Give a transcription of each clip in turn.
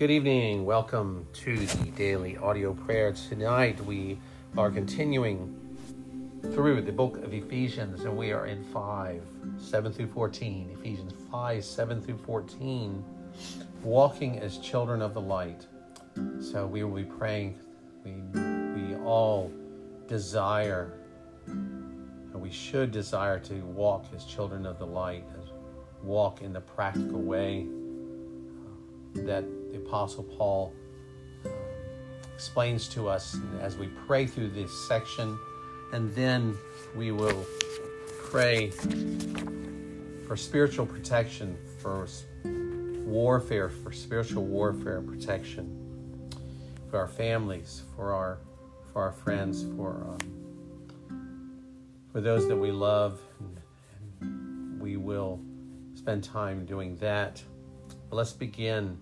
Good evening. Welcome to the daily audio prayer. Tonight we are continuing through the book of Ephesians and we are in 5 7 through 14. Ephesians 5 7 through 14. Walking as children of the light. So we will be praying. We, we all desire, and we should desire to walk as children of the light, walk in the practical way uh, that the Apostle Paul um, explains to us as we pray through this section, and then we will pray for spiritual protection, for warfare, for spiritual warfare protection, for our families, for our for our friends, for um, for those that we love, and, we will spend time doing that. But let's begin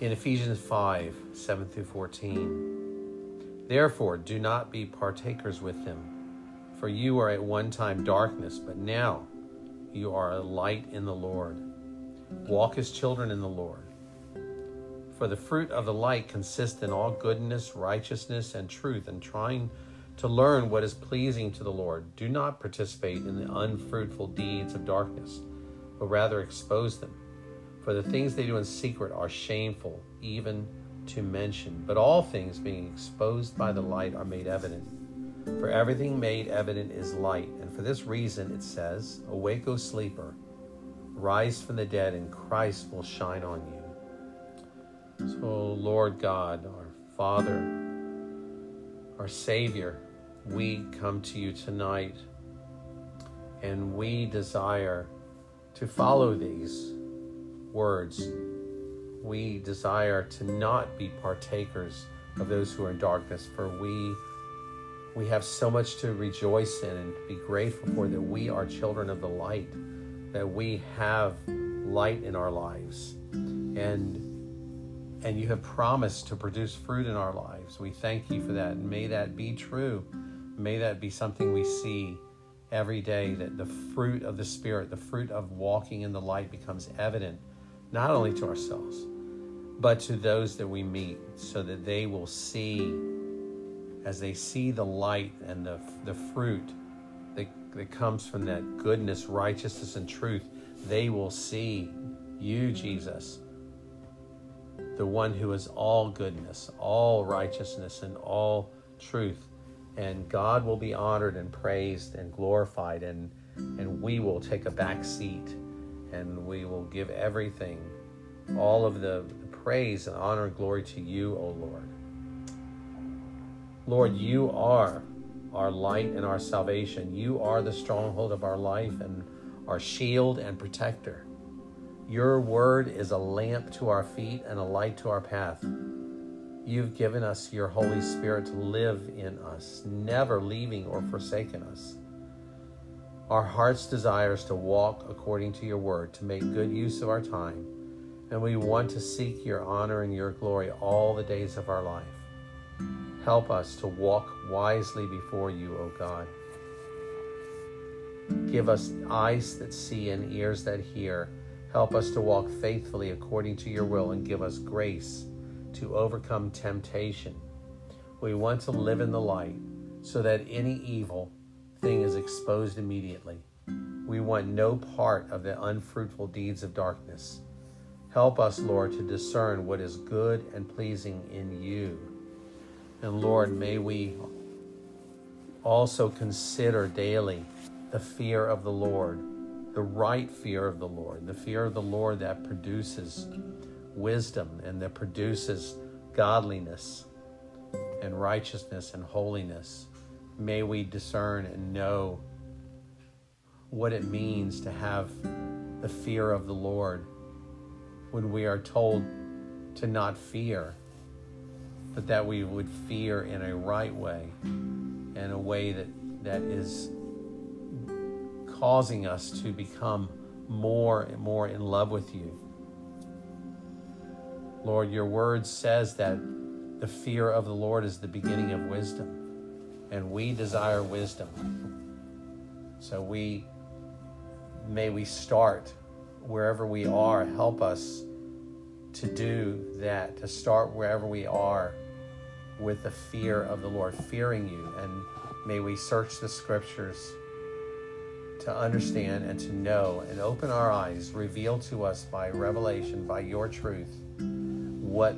in Ephesians 5 7 through 14. Therefore, do not be partakers with them, for you are at one time darkness, but now you are a light in the Lord. Walk as children in the Lord. For the fruit of the light consists in all goodness, righteousness, and truth, and trying to learn what is pleasing to the Lord. Do not participate in the unfruitful deeds of darkness, but rather expose them. For the things they do in secret are shameful, even to mention. But all things being exposed by the light are made evident. For everything made evident is light. And for this reason it says, Awake, O sleeper, rise from the dead, and Christ will shine on you. So, Lord God, our Father, our Savior, we come to you tonight and we desire to follow these words. We desire to not be partakers of those who are in darkness, for we we have so much to rejoice in and be grateful for that we are children of the light, that we have light in our lives. And and you have promised to produce fruit in our lives. We thank you for that. May that be true. May that be something we see every day that the fruit of the Spirit, the fruit of walking in the light becomes evident, not only to ourselves, but to those that we meet, so that they will see, as they see the light and the, the fruit that, that comes from that goodness, righteousness, and truth, they will see you, Jesus the one who is all goodness, all righteousness, and all truth. And God will be honored and praised and glorified, and, and we will take a back seat and we will give everything, all of the, praise and honor and glory to you, O Lord. Lord, you are our light and our salvation. You are the stronghold of our life and our shield and protector. Your word is a lamp to our feet and a light to our path. You've given us your Holy Spirit to live in us, never leaving or forsaking us. Our heart's desire is to walk according to your word, to make good use of our time, and we want to seek your honor and your glory all the days of our life. Help us to walk wisely before you, O God. Give us eyes that see and ears that hear Help us to walk faithfully according to your will and give us grace to overcome temptation. We want to live in the light so that any evil thing is exposed immediately. We want no part of the unfruitful deeds of darkness. Help us, Lord, to discern what is good and pleasing in you. And Lord, may we also consider daily the fear of the Lord the right fear of the Lord, the fear of the Lord that produces wisdom and that produces godliness and righteousness and holiness. May we discern and know what it means to have the fear of the Lord when we are told to not fear, but that we would fear in a right way, in a way that, that is causing us to become more and more in love with you. Lord, your word says that the fear of the Lord is the beginning of wisdom, and we desire wisdom. So we may we start wherever we are. Help us to do that, to start wherever we are with the fear of the Lord, fearing you. And may we search the scriptures to understand and to know and open our eyes, reveal to us by revelation, by your truth, what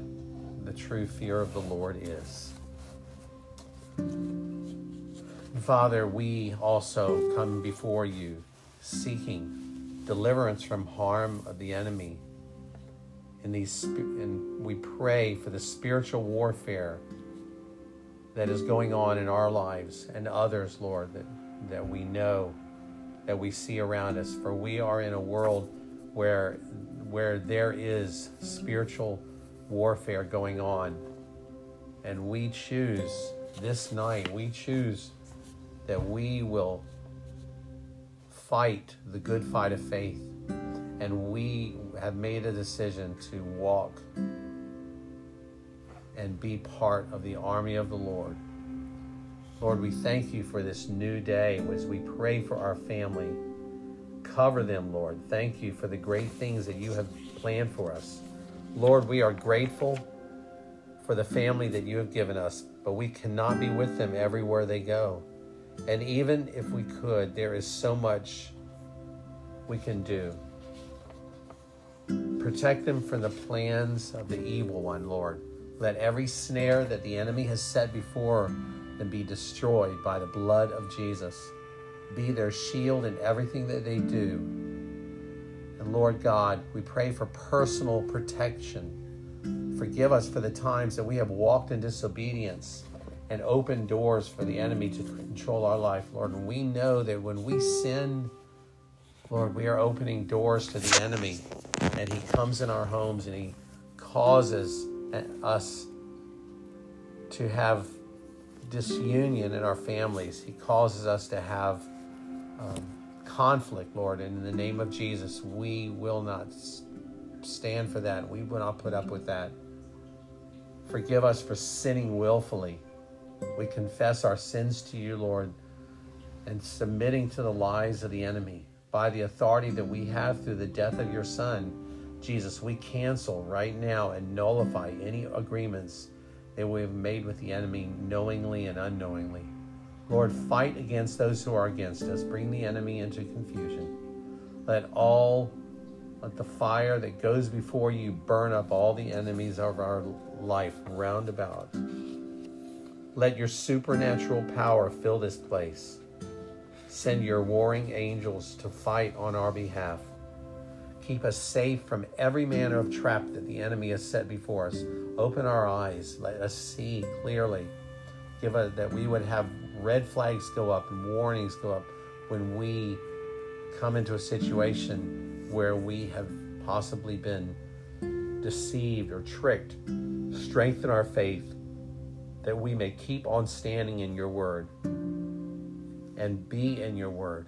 the true fear of the Lord is. Father, we also come before you seeking deliverance from harm of the enemy. In these, and we pray for the spiritual warfare that is going on in our lives and others, Lord, that, that we know, that we see around us. For we are in a world where, where there is spiritual warfare going on. And we choose this night, we choose that we will fight the good fight of faith. And we have made a decision to walk and be part of the army of the Lord. Lord, we thank you for this new day as we pray for our family. Cover them, Lord. Thank you for the great things that you have planned for us. Lord, we are grateful for the family that you have given us, but we cannot be with them everywhere they go. And even if we could, there is so much we can do. Protect them from the plans of the evil one, Lord. Let every snare that the enemy has set before them be destroyed by the blood of Jesus. Be their shield in everything that they do. And Lord God, we pray for personal protection. Forgive us for the times that we have walked in disobedience and open doors for the enemy to control our life, Lord. And we know that when we sin, Lord, we are opening doors to the enemy, and he comes in our homes and he causes us to have disunion in our families. He causes us to have um, conflict, Lord. And in the name of Jesus, we will not stand for that. We will not put up with that. Forgive us for sinning willfully. We confess our sins to you, Lord, and submitting to the lies of the enemy by the authority that we have through the death of your Son. Jesus, we cancel right now and nullify any agreements that we have made with the enemy knowingly and unknowingly. Lord, fight against those who are against us. Bring the enemy into confusion. Let all, let the fire that goes before you burn up all the enemies of our life round about. Let your supernatural power fill this place. Send your warring angels to fight on our behalf. Keep us safe from every manner of trap that the enemy has set before us. Open our eyes. Let us see clearly. Give us that we would have red flags go up and warnings go up when we come into a situation where we have possibly been deceived or tricked. Strengthen our faith that we may keep on standing in your word and be in your word.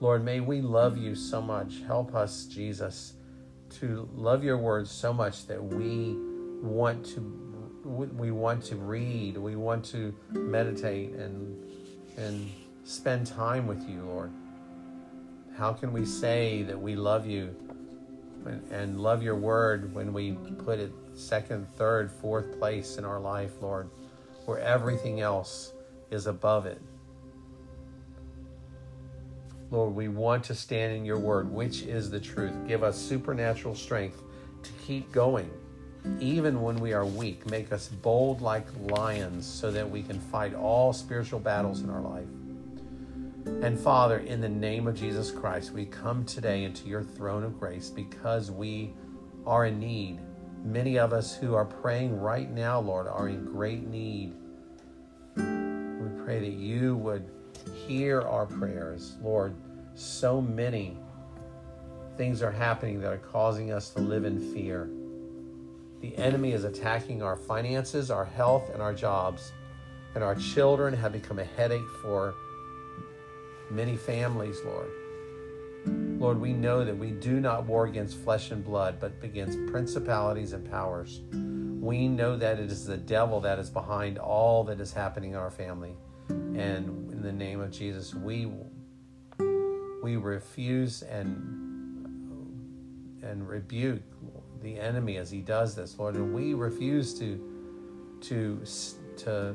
Lord, may we love you so much. Help us, Jesus, to love your word so much that we want to we want to read, we want to meditate and and spend time with you, Lord. How can we say that we love you and love your word when we put it second, third, fourth place in our life, Lord, where everything else is above it. Lord, we want to stand in your word, which is the truth. Give us supernatural strength to keep going, even when we are weak. Make us bold like lions so that we can fight all spiritual battles in our life. And Father, in the name of Jesus Christ, we come today into your throne of grace because we are in need Many of us who are praying right now, Lord, are in great need. We pray that you would hear our prayers. Lord, so many things are happening that are causing us to live in fear. The enemy is attacking our finances, our health, and our jobs. And our children have become a headache for many families, Lord. Lord, we know that we do not war against flesh and blood, but against principalities and powers. We know that it is the devil that is behind all that is happening in our family. And in the name of Jesus, we we refuse and and rebuke the enemy as he does this, Lord, and we refuse to to to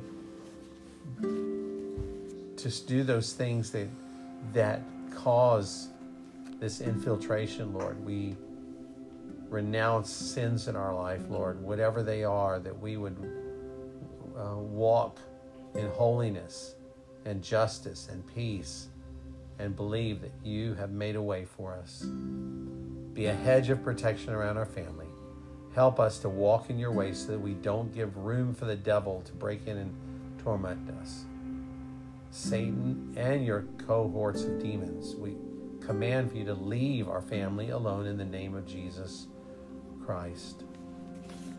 to do those things that that cause this infiltration, Lord. We renounce sins in our life, Lord, whatever they are, that we would uh, walk in holiness and justice and peace and believe that you have made a way for us. Be a hedge of protection around our family. Help us to walk in your ways so that we don't give room for the devil to break in and torment us. Satan and your cohorts of demons, we command for you to leave our family alone in the name of Jesus Christ.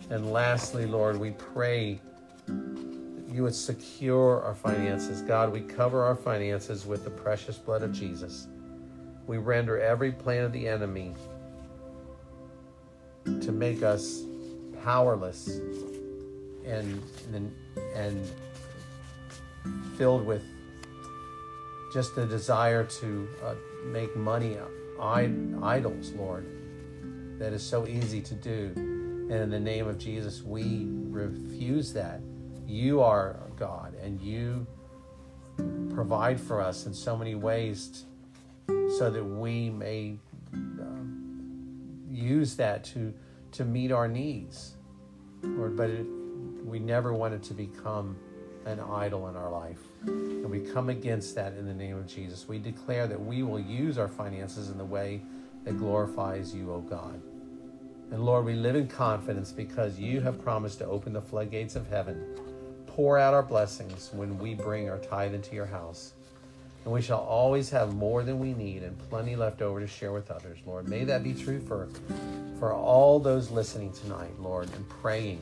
And lastly, Lord, we pray that you would secure our finances. God, we cover our finances with the precious blood of Jesus. We render every plan of the enemy to make us powerless and, and, and filled with just a desire to uh, make money idols, Lord, that is so easy to do. And in the name of Jesus, we refuse that. You are God, and you provide for us in so many ways so that we may um, use that to to meet our needs, Lord. But it, we never want it to become an idol in our life. And we come against that in the name of Jesus. We declare that we will use our finances in the way that glorifies you, O God. And Lord, we live in confidence because you have promised to open the floodgates of heaven pour out our blessings when we bring our tithe into your house. And we shall always have more than we need and plenty left over to share with others, Lord. May that be true for, for all those listening tonight, Lord, and praying.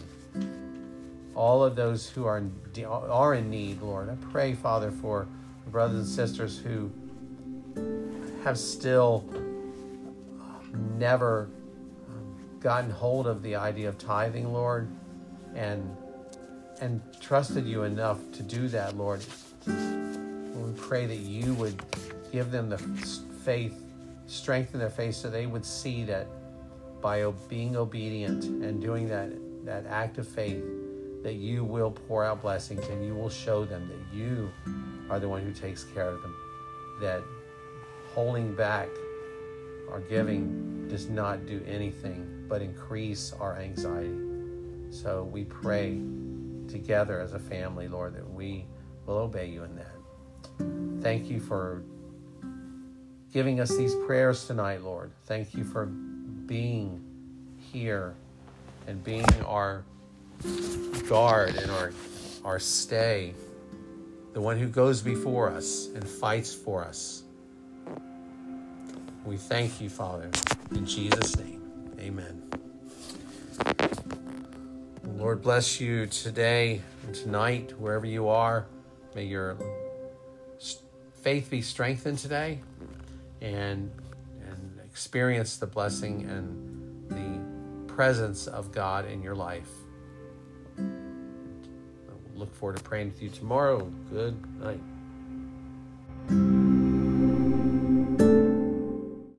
All of those who are in, are in need, Lord. I pray, Father, for brothers and sisters who have still um, never um, gotten hold of the idea of tithing, Lord, and and trusted you enough to do that, Lord. We pray that you would give them the faith, strengthen their faith, so they would see that by being obedient and doing that that act of faith, that you will pour out blessings and you will show them that you are the one who takes care of them. That holding back our giving does not do anything but increase our anxiety. So we pray together as a family, Lord, that we will obey you in that. Thank you for giving us these prayers tonight, Lord. Thank you for being here and being our guard and our, our stay, the one who goes before us and fights for us. We thank you, Father, in Jesus' name. Amen. Lord bless you today and tonight, wherever you are. May your faith be strengthened today and, and experience the blessing and the presence of God in your life. Look forward to praying with you tomorrow. Good night.